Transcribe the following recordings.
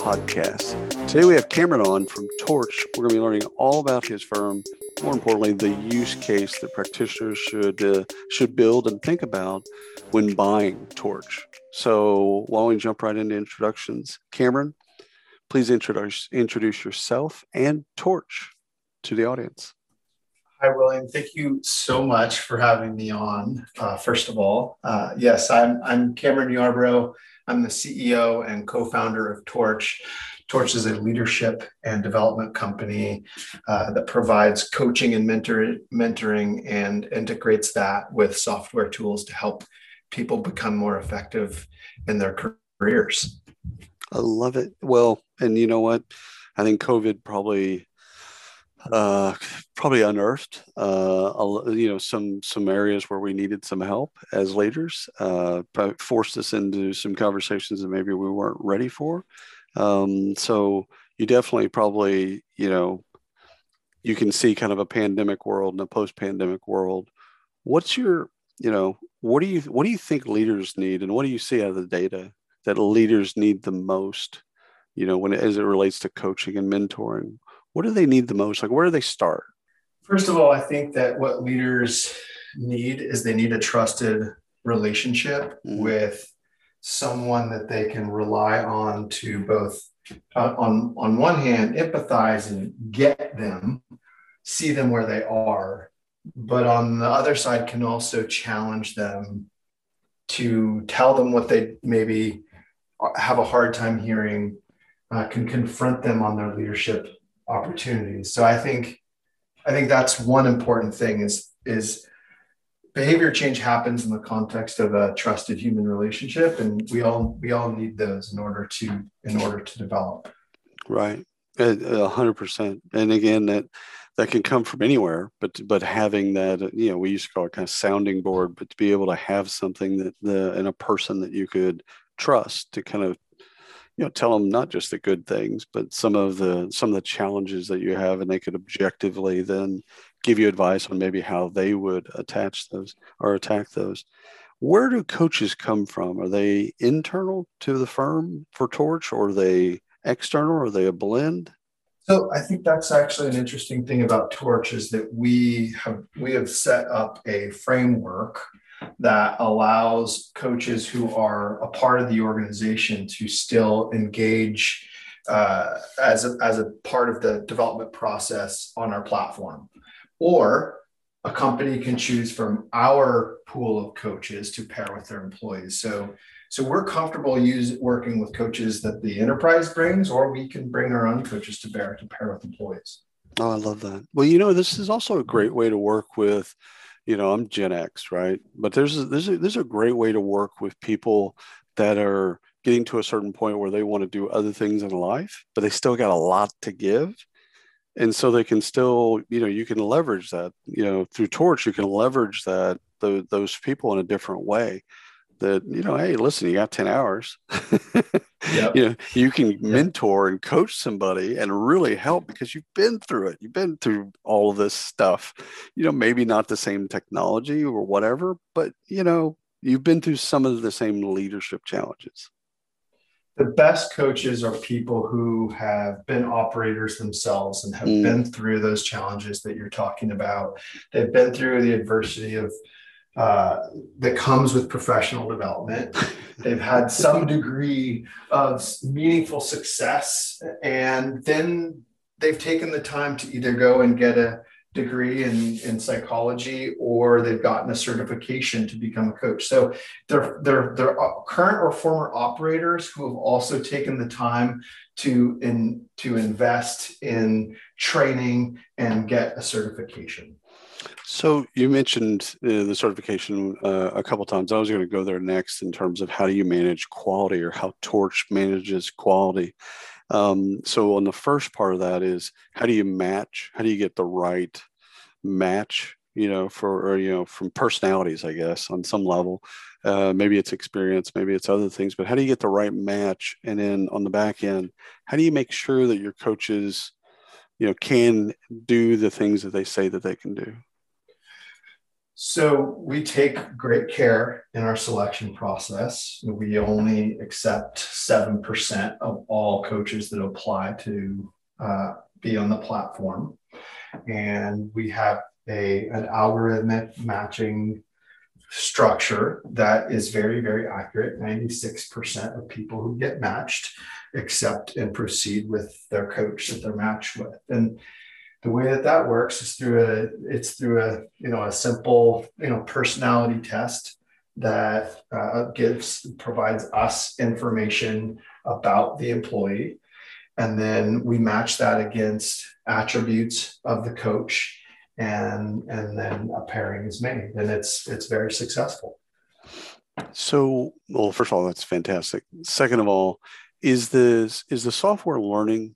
Podcast. Today we have Cameron on from Torch. We're going to be learning all about his firm, more importantly, the use case that practitioners should uh, should build and think about when buying Torch. So, don't we jump right into introductions? Cameron, please introduce introduce yourself and Torch to the audience. Hi, William. Thank you so much for having me on. Uh, first of all, uh, yes, I'm I'm Cameron Yarbrough. I'm the CEO and co-founder of Torch. Torch is a leadership and development company uh, that provides coaching and mentor, mentoring and integrates that with software tools to help people become more effective in their careers. I love it. Well, and you know what? I think COVID probably uh, probably unearthed uh, you know some some areas where we needed some help as leaders uh, forced us into some conversations that maybe we weren't ready for. Um, so you definitely probably you know you can see kind of a pandemic world and a post-pandemic world. What's your you know what do you what do you think leaders need and what do you see out of the data that leaders need the most you know when as it relates to coaching and mentoring what do they need the most? Like, where do they start? First of all, I think that what leaders need is they need a trusted relationship mm-hmm. with someone that they can rely on to both uh, on on one hand empathize and get them see them where they are but on the other side can also challenge them to tell them what they maybe have a hard time hearing uh, can confront them on their leadership opportunities. So I think I think that's one important thing is is behavior change happens in the context of a trusted human relationship and we all we all need those in order to in order to develop. Right. A hundred percent. And again that that can come from anywhere but but having that you know we used to call it kind of sounding board but to be able to have something that the in a person that you could trust to kind of you know tell them not just the good things but some of the some of the challenges that you have and they could objectively then give you advice on maybe how they would attach those or attack those. Where do coaches come from? Are they internal to the firm for torch or are they external? Are they a blend so I think that's actually an interesting thing about Torch is that we have we have set up a framework that allows coaches who are a part of the organization to still engage uh, as, a, as a part of the development process on our platform. Or a company can choose from our pool of coaches to pair with their employees. So, so we're comfortable use, working with coaches that the enterprise brings, or we can bring our own coaches to bear to pair with employees. Oh, I love that. Well, you know, this is also a great way to work with you know, I'm Gen X, right? But there's a, there's a, there's a great way to work with people that are getting to a certain point where they want to do other things in life, but they still got a lot to give. And so they can still, you know, you can leverage that, you know, through Torch, you can leverage that, the, those people in a different way that, you know, hey, listen, you got 10 hours. Yep. you know, you can yep. mentor and coach somebody and really help because you've been through it. You've been through all of this stuff. You know, maybe not the same technology or whatever, but you know, you've been through some of the same leadership challenges. The best coaches are people who have been operators themselves and have mm. been through those challenges that you're talking about. They've been through the adversity of uh, that comes with professional development. They've had some degree of meaningful success, and then they've taken the time to either go and get a degree in, in psychology or they've gotten a certification to become a coach. So they're, they're, they're current or former operators who have also taken the time to, in, to invest in training and get a certification. So you mentioned uh, the certification uh, a couple times. I was going to go there next in terms of how do you manage quality or how Torch manages quality. Um, so on the first part of that is how do you match? How do you get the right match? You know, for or, you know, from personalities, I guess, on some level. Uh, maybe it's experience, maybe it's other things, but how do you get the right match? And then on the back end, how do you make sure that your coaches, you know, can do the things that they say that they can do? So we take great care in our selection process. We only accept 7% of all coaches that apply to uh, be on the platform. And we have a, an algorithmic matching structure that is very, very accurate. 96% of people who get matched accept and proceed with their coach that they're matched with. And the way that that works is through a it's through a you know a simple you know personality test that uh, gives provides us information about the employee. And then we match that against attributes of the coach and and then a pairing is made. And it's it's very successful. So well first of all that's fantastic. Second of all is this is the software learning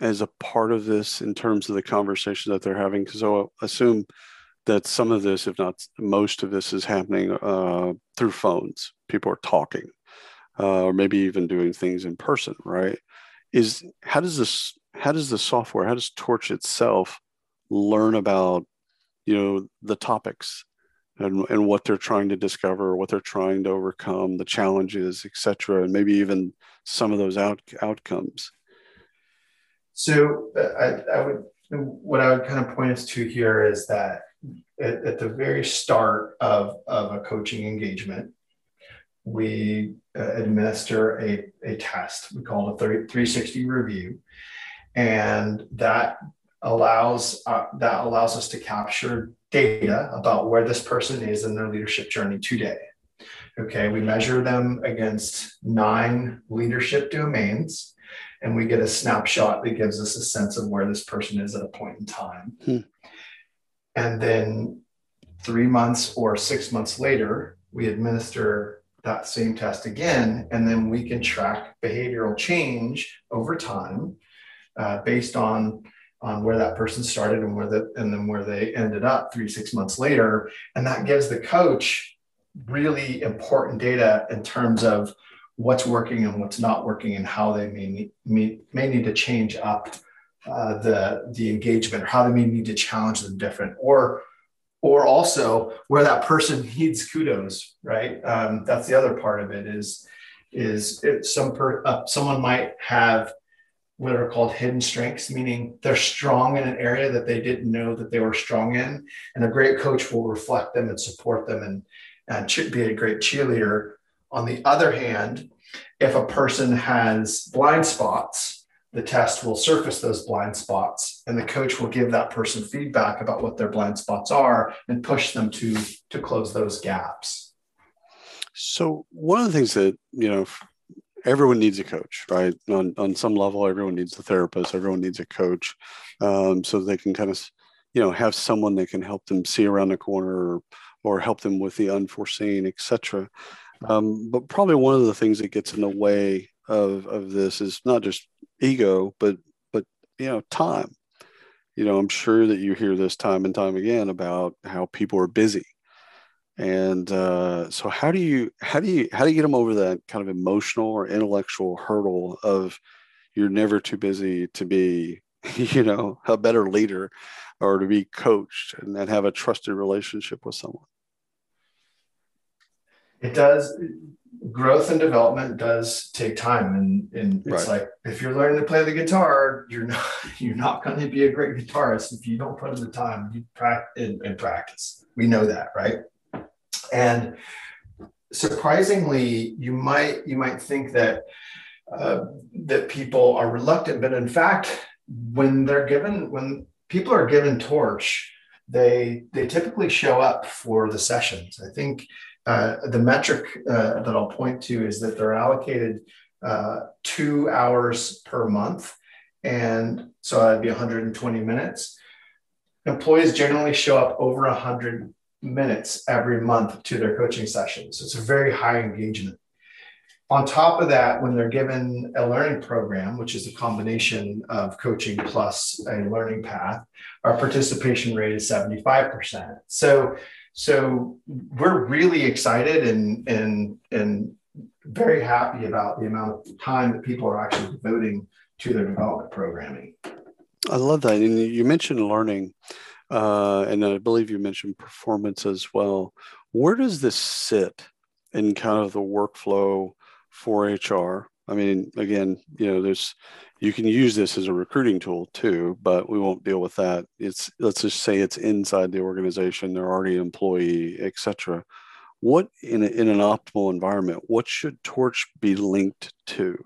as a part of this in terms of the conversation that they're having? Because I'll assume that some of this, if not most of this, is happening uh, through phones. People are talking, uh, or maybe even doing things in person. Right? Is how does this? How does the software? How does Torch itself learn about you know the topics and, and what they're trying to discover, what they're trying to overcome, the challenges, etc., and maybe even some of those out, outcomes. So I, I would, what I would kind of point us to here is that at, at the very start of, of a coaching engagement, we uh, administer a, a test. We call it a 30, 360 review. And that allows uh, that allows us to capture data about where this person is in their leadership journey today. Okay, we measure them against nine leadership domains and we get a snapshot that gives us a sense of where this person is at a point in time. Hmm. And then three months or six months later, we administer that same test again, and then we can track behavioral change over time uh, based on on where that person started and where the and then where they ended up three six months later, and that gives the coach really important data in terms of what's working and what's not working and how they may need, may, may need to change up uh, the, the engagement or how they may need to challenge them different or or also where that person needs kudos right? Um, that's the other part of it is is it some per, uh, someone might have what are called hidden strengths meaning they're strong in an area that they didn't know that they were strong in and a great coach will reflect them and support them and, and be a great cheerleader on the other hand, if a person has blind spots, the test will surface those blind spots and the coach will give that person feedback about what their blind spots are and push them to to close those gaps. So one of the things that you know everyone needs a coach right? On, on some level everyone needs a therapist everyone needs a coach um, so they can kind of you know have someone that can help them see around the corner or, or help them with the unforeseen etc um, but probably one of the things that gets in the way of, of this is not just ego, but but you know time. You know, I'm sure that you hear this time and time again about how people are busy, and uh, so how do you how do you how do you get them over that kind of emotional or intellectual hurdle of you're never too busy to be you know a better leader or to be coached and have a trusted relationship with someone it does growth and development does take time and, and it's right. like if you're learning to play the guitar you're not you're not going to be a great guitarist if you don't put in the time you practice in practice. We know that right? And surprisingly you might you might think that uh, that people are reluctant but in fact when they're given when people are given torch they they typically show up for the sessions. I think uh, the metric uh, that I'll point to is that they're allocated uh, two hours per month. And so that'd be 120 minutes. Employees generally show up over 100 minutes every month to their coaching sessions. So it's a very high engagement. On top of that, when they're given a learning program, which is a combination of coaching plus a learning path, our participation rate is 75%. So, so we're really excited and, and, and very happy about the amount of time that people are actually devoting to their development programming. I love that. And you mentioned learning, uh, and I believe you mentioned performance as well. Where does this sit in kind of the workflow for HR. I mean, again, you know, there's you can use this as a recruiting tool too, but we won't deal with that. It's let's just say it's inside the organization, they're already an employee, etc. What in a, in an optimal environment, what should Torch be linked to?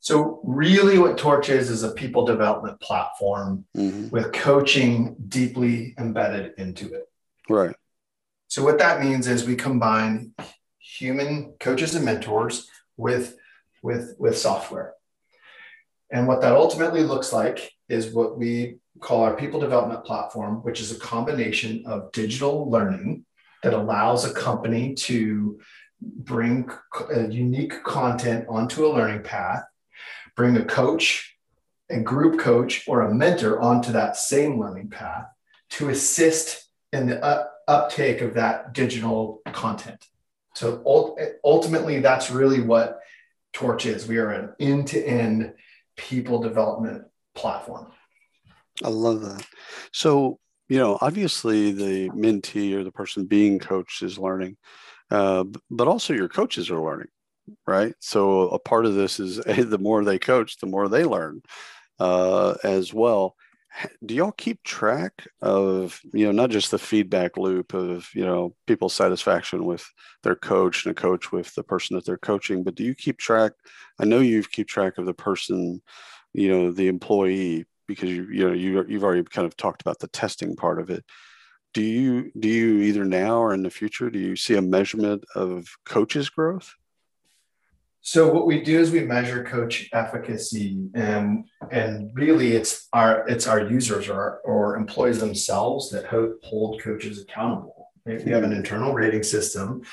So really what Torch is is a people development platform mm-hmm. with coaching deeply embedded into it. Right. So what that means is we combine human coaches and mentors with with with software and what that ultimately looks like is what we call our people development platform which is a combination of digital learning that allows a company to bring unique content onto a learning path bring a coach a group coach or a mentor onto that same learning path to assist in the uptake of that digital content so ultimately, that's really what Torch is. We are an end to end people development platform. I love that. So, you know, obviously the mentee or the person being coached is learning, uh, but also your coaches are learning, right? So, a part of this is the more they coach, the more they learn uh, as well do y'all keep track of you know not just the feedback loop of you know people's satisfaction with their coach and a coach with the person that they're coaching but do you keep track i know you've keep track of the person you know the employee because you you know you, you've already kind of talked about the testing part of it. Do you do you either now or in the future do you see a measurement of coaches growth so what we do is we measure coach efficacy, and and really it's our it's our users or or employees themselves that hold coaches accountable. We have an internal rating system.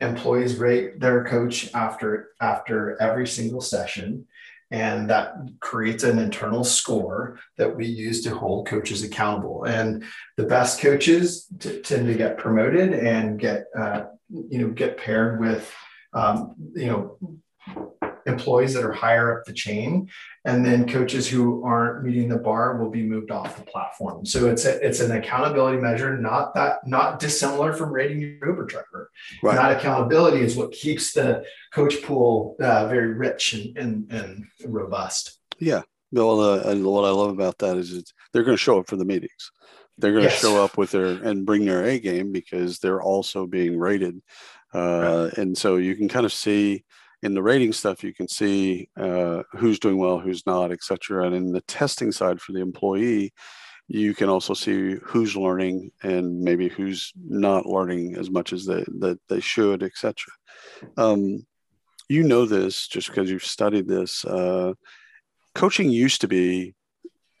Employees rate their coach after after every single session, and that creates an internal score that we use to hold coaches accountable. And the best coaches t- tend to get promoted and get uh, you know get paired with um, you know employees that are higher up the chain and then coaches who aren't meeting the bar will be moved off the platform. So it's a, it's an accountability measure not that not dissimilar from rating your uber driver. Right. that accountability is what keeps the coach pool uh, very rich and, and, and robust. Yeah. Well uh, and what i love about that is it's, they're going to show up for the meetings. They're going to yes. show up with their and bring their a game because they're also being rated uh, right. And so you can kind of see in the rating stuff, you can see uh, who's doing well, who's not, et cetera. And in the testing side for the employee, you can also see who's learning and maybe who's not learning as much as they, that they should, et cetera. Um, you know this just because you've studied this. Uh, coaching used to be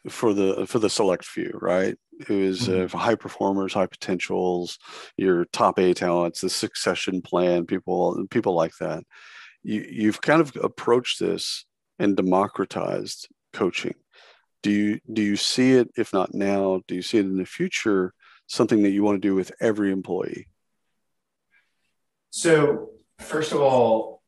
for the for the select few, right? It was uh, mm-hmm. high performers, high potentials, your top A talents, the succession plan, people people like that. You you've kind of approached this and democratized coaching. Do you do you see it? If not now, do you see it in the future? Something that you want to do with every employee. So first of all,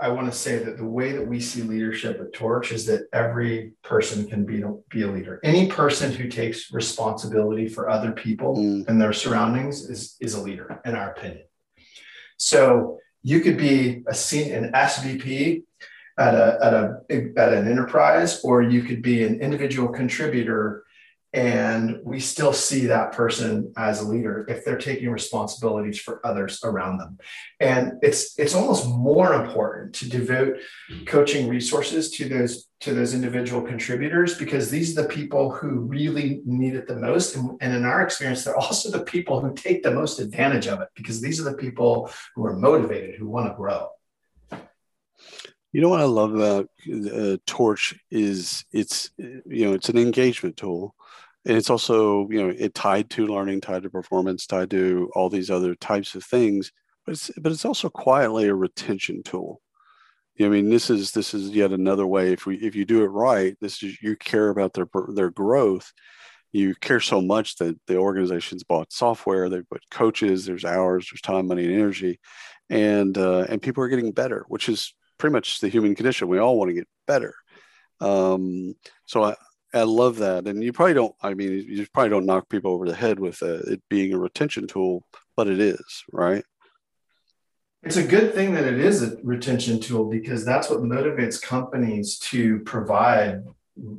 I want to say that the way that we see leadership at Torch is that every person can be, be a leader. Any person who takes responsibility for other people mm. and their surroundings is, is a leader, in our opinion. So you could be a an SVP at a, at a at an enterprise, or you could be an individual contributor and we still see that person as a leader if they're taking responsibilities for others around them. And it's it's almost more important to devote coaching resources to those to those individual contributors because these are the people who really need it the most. And, and in our experience they're also the people who take the most advantage of it because these are the people who are motivated who want to grow you know what I love about uh, Torch is it's you know it's an engagement tool, and it's also you know it tied to learning, tied to performance, tied to all these other types of things. but it's but it's also quietly a retention tool. I mean, this is this is yet another way. If we if you do it right, this is you care about their their growth. You care so much that the organization's bought software. They put coaches. There's hours. There's time, money, and energy, and uh, and people are getting better, which is pretty much the human condition. We all want to get better. Um, so I, I love that. And you probably don't, I mean, you probably don't knock people over the head with uh, it being a retention tool, but it is, right? It's a good thing that it is a retention tool because that's what motivates companies to provide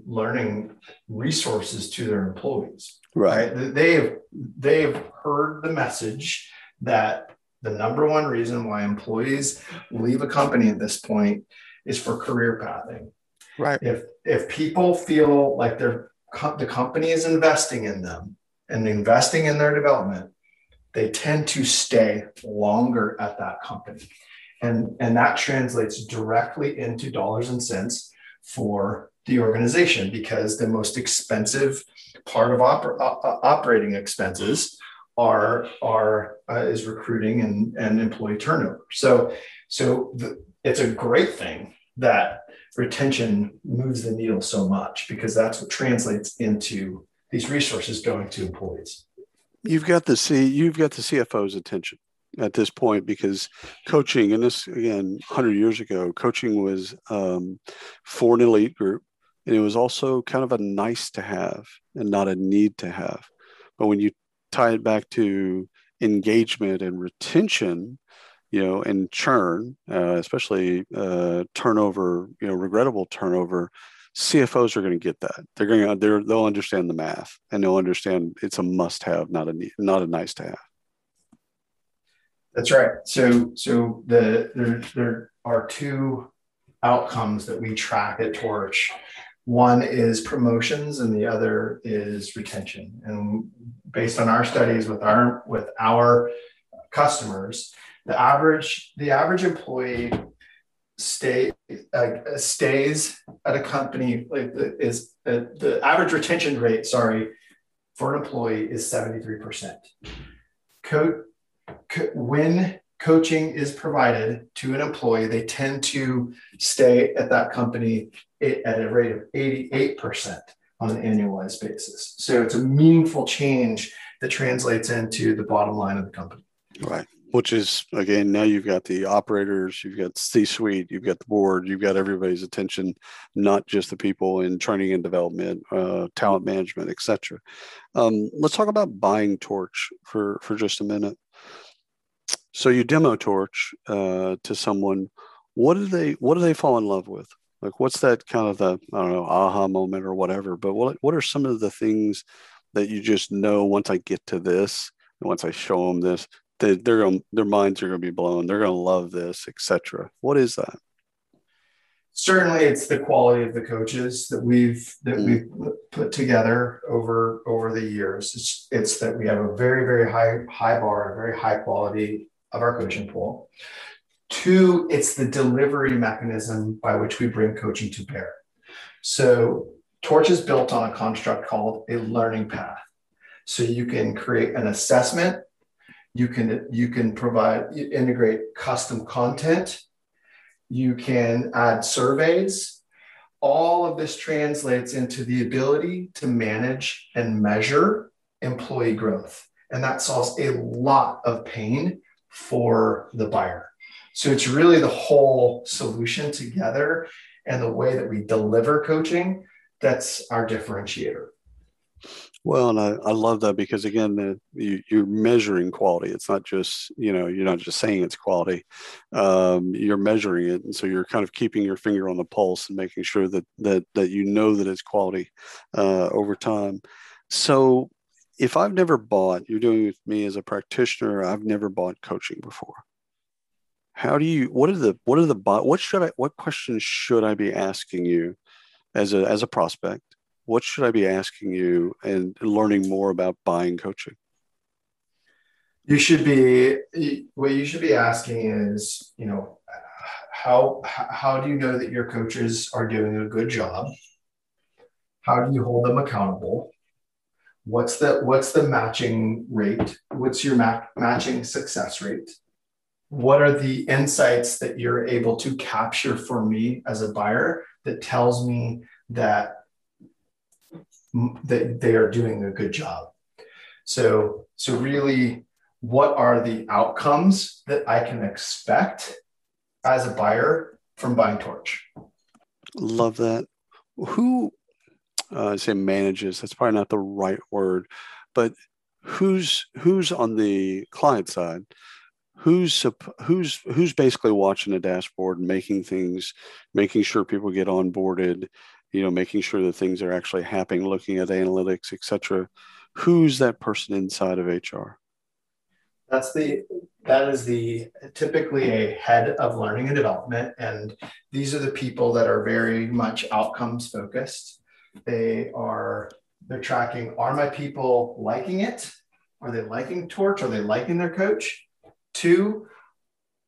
learning resources to their employees. Right. right? They have they have heard the message that the number one reason why employees leave a company at this point is for career pathing. Right. If if people feel like they're the company is investing in them and investing in their development, they tend to stay longer at that company. And, and that translates directly into dollars and cents for the organization because the most expensive part of oper- operating expenses are, are uh, is recruiting and, and employee turnover. So, so the, it's a great thing that retention moves the needle so much because that's what translates into these resources going to employees you've got the C, you've got the CFO's attention at this point because coaching, and this again, 100 years ago, coaching was um, for an elite group, and it was also kind of a nice to have and not a need to have. But when you tie it back to engagement and retention, you know, and churn, uh, especially uh, turnover, you know, regrettable turnover, CFOs are going to get that. They're going to they're, they'll understand the math and they'll understand it's a must have, not a not a nice to have. That's right. So so the there there are two outcomes that we track at Torch. One is promotions and the other is retention. And based on our studies with our with our customers, the average the average employee stay uh, stays at a company like is uh, the average retention rate sorry for an employee is 73% Co- co- when coaching is provided to an employee they tend to stay at that company at a rate of 88% on an annualized basis. So it's a meaningful change that translates into the bottom line of the company. Right. Which is again now you've got the operators you've got c-suite you've got the board you've got everybody's attention not just the people in training and development uh, talent management etc um, let's talk about buying torch for for just a minute so you demo torch uh, to someone. What do they what do they fall in love with? Like what's that kind of the i don't know aha moment or whatever but what, what are some of the things that you just know once i get to this and once i show them this they, they're going their minds are going to be blown. They're going to love this etc what is that? Certainly it's the quality of the coaches that we've that mm. we've put together over over the years. It's it's that we have a very very high high bar a very high quality of our coaching pool. Two it's the delivery mechanism by which we bring coaching to bear. So torch is built on a construct called a learning path. So you can create an assessment. You can you can provide integrate custom content. You can add surveys. All of this translates into the ability to manage and measure employee growth. And that solves a lot of pain for the buyer so it's really the whole solution together and the way that we deliver coaching that's our differentiator well, and I, I love that because again, the, you, you're measuring quality. It's not just you know you're not just saying it's quality. Um, you're measuring it, and so you're kind of keeping your finger on the pulse and making sure that that that you know that it's quality uh, over time. So, if I've never bought, you're doing with me as a practitioner. I've never bought coaching before. How do you? What are the? What are the? What should I? What questions should I be asking you as a as a prospect? what should I be asking you and learning more about buying coaching? You should be what you should be asking is, you know, how how do you know that your coaches are doing a good job? How do you hold them accountable? What's the what's the matching rate? What's your ma- matching success rate? what are the insights that you're able to capture for me as a buyer that tells me that that they are doing a good job so so really what are the outcomes that i can expect as a buyer from buying torch love that who uh, say manages that's probably not the right word but who's who's on the client side? Who's who's who's basically watching the dashboard and making things making sure people get onboarded you know making sure that things are actually happening looking at analytics etc who's that person inside of hr that's the that is the typically a head of learning and development and these are the people that are very much outcomes focused they are they're tracking are my people liking it are they liking torch are they liking their coach Two,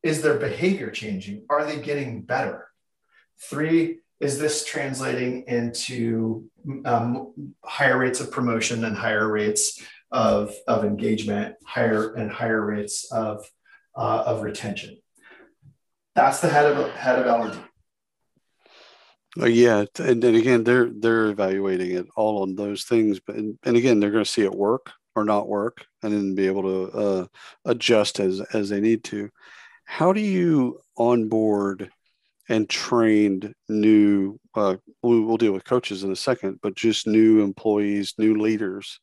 is their behavior changing? Are they getting better? Three, is this translating into um, higher rates of promotion and higher rates of, of engagement, higher and higher rates of, uh, of retention? That's the head of head of L&D. Uh, yeah, and, and again, they're they're evaluating it all on those things, but and, and again, they're going to see it work or not work and then be able to uh, adjust as as they need to. How do you onboard and train new uh, we'll deal with coaches in a second but just new employees new leaders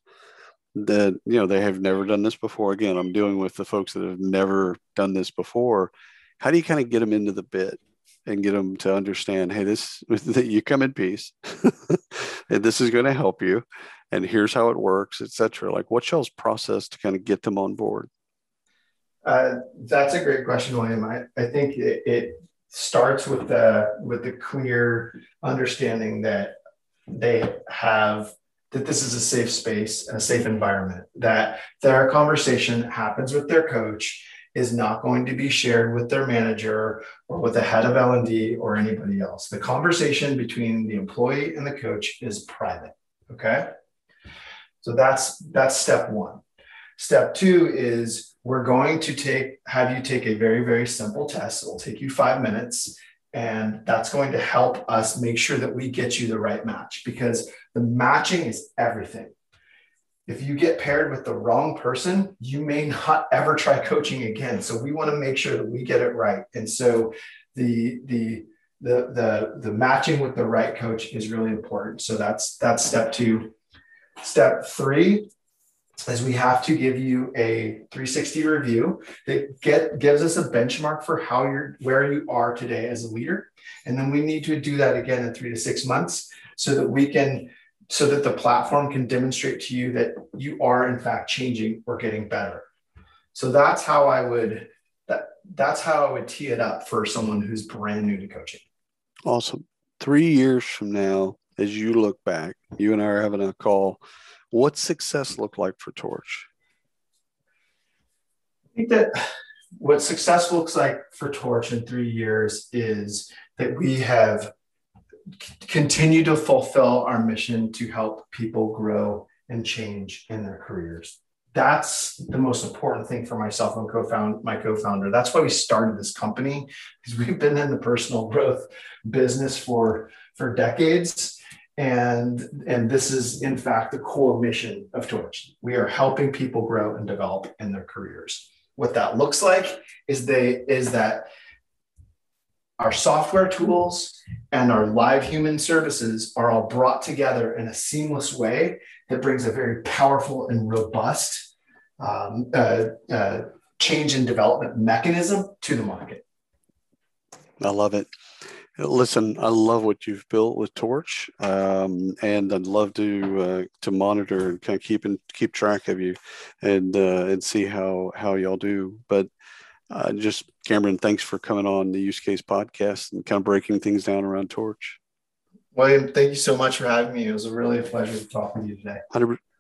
that you know they have never done this before? Again i'm dealing with the folks that have never done this before. How do you kind of get them into the bit and get them to understand hey this that you come in peace and this is going to help you and here's how it works, etc. Like what y'all's process to kind of get them on board? Uh, that's a great question, William. I, I think it, it starts with the with the clear understanding that they have that this is a safe space and a safe environment that their conversation happens with their coach is not going to be shared with their manager or with the head of L&D or anybody else. The conversation between the employee and the coach is private, okay? So that's that's step one. Step two is we're going to take have you take a very very simple test. It'll take you five minutes, and that's going to help us make sure that we get you the right match because the matching is everything. If you get paired with the wrong person, you may not ever try coaching again. So we want to make sure that we get it right. And so the the the the the matching with the right coach is really important. So that's that's step two. Step three is we have to give you a 360 review that get gives us a benchmark for how you're where you are today as a leader. And then we need to do that again in three to six months so that we can so that the platform can demonstrate to you that you are in fact changing or getting better. So that's how I would that that's how I would tee it up for someone who's brand new to coaching. Awesome. Three years from now, as you look back, you and I are having a call. What success look like for Torch? I think that what success looks like for Torch in three years is that we have continued to fulfill our mission to help people grow and change in their careers. That's the most important thing for myself and co-found my co-founder. That's why we started this company because we've been in the personal growth business for for decades and and this is in fact the core mission of torch we are helping people grow and develop in their careers what that looks like is they is that our software tools and our live human services are all brought together in a seamless way that brings a very powerful and robust um, uh, uh, change and development mechanism to the market i love it Listen, I love what you've built with Torch, um, and I'd love to uh, to monitor and kind of keep and keep track of you, and uh, and see how how y'all do. But uh, just Cameron, thanks for coming on the Use Case podcast and kind of breaking things down around Torch. William, thank you so much for having me. It was a really a pleasure to talk with you today.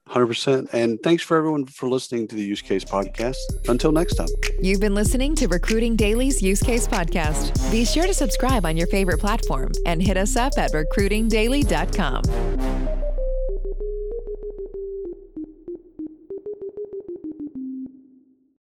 100%. And thanks for everyone for listening to the Use Case Podcast. Until next time. You've been listening to Recruiting Daily's Use Case Podcast. Be sure to subscribe on your favorite platform and hit us up at recruitingdaily.com.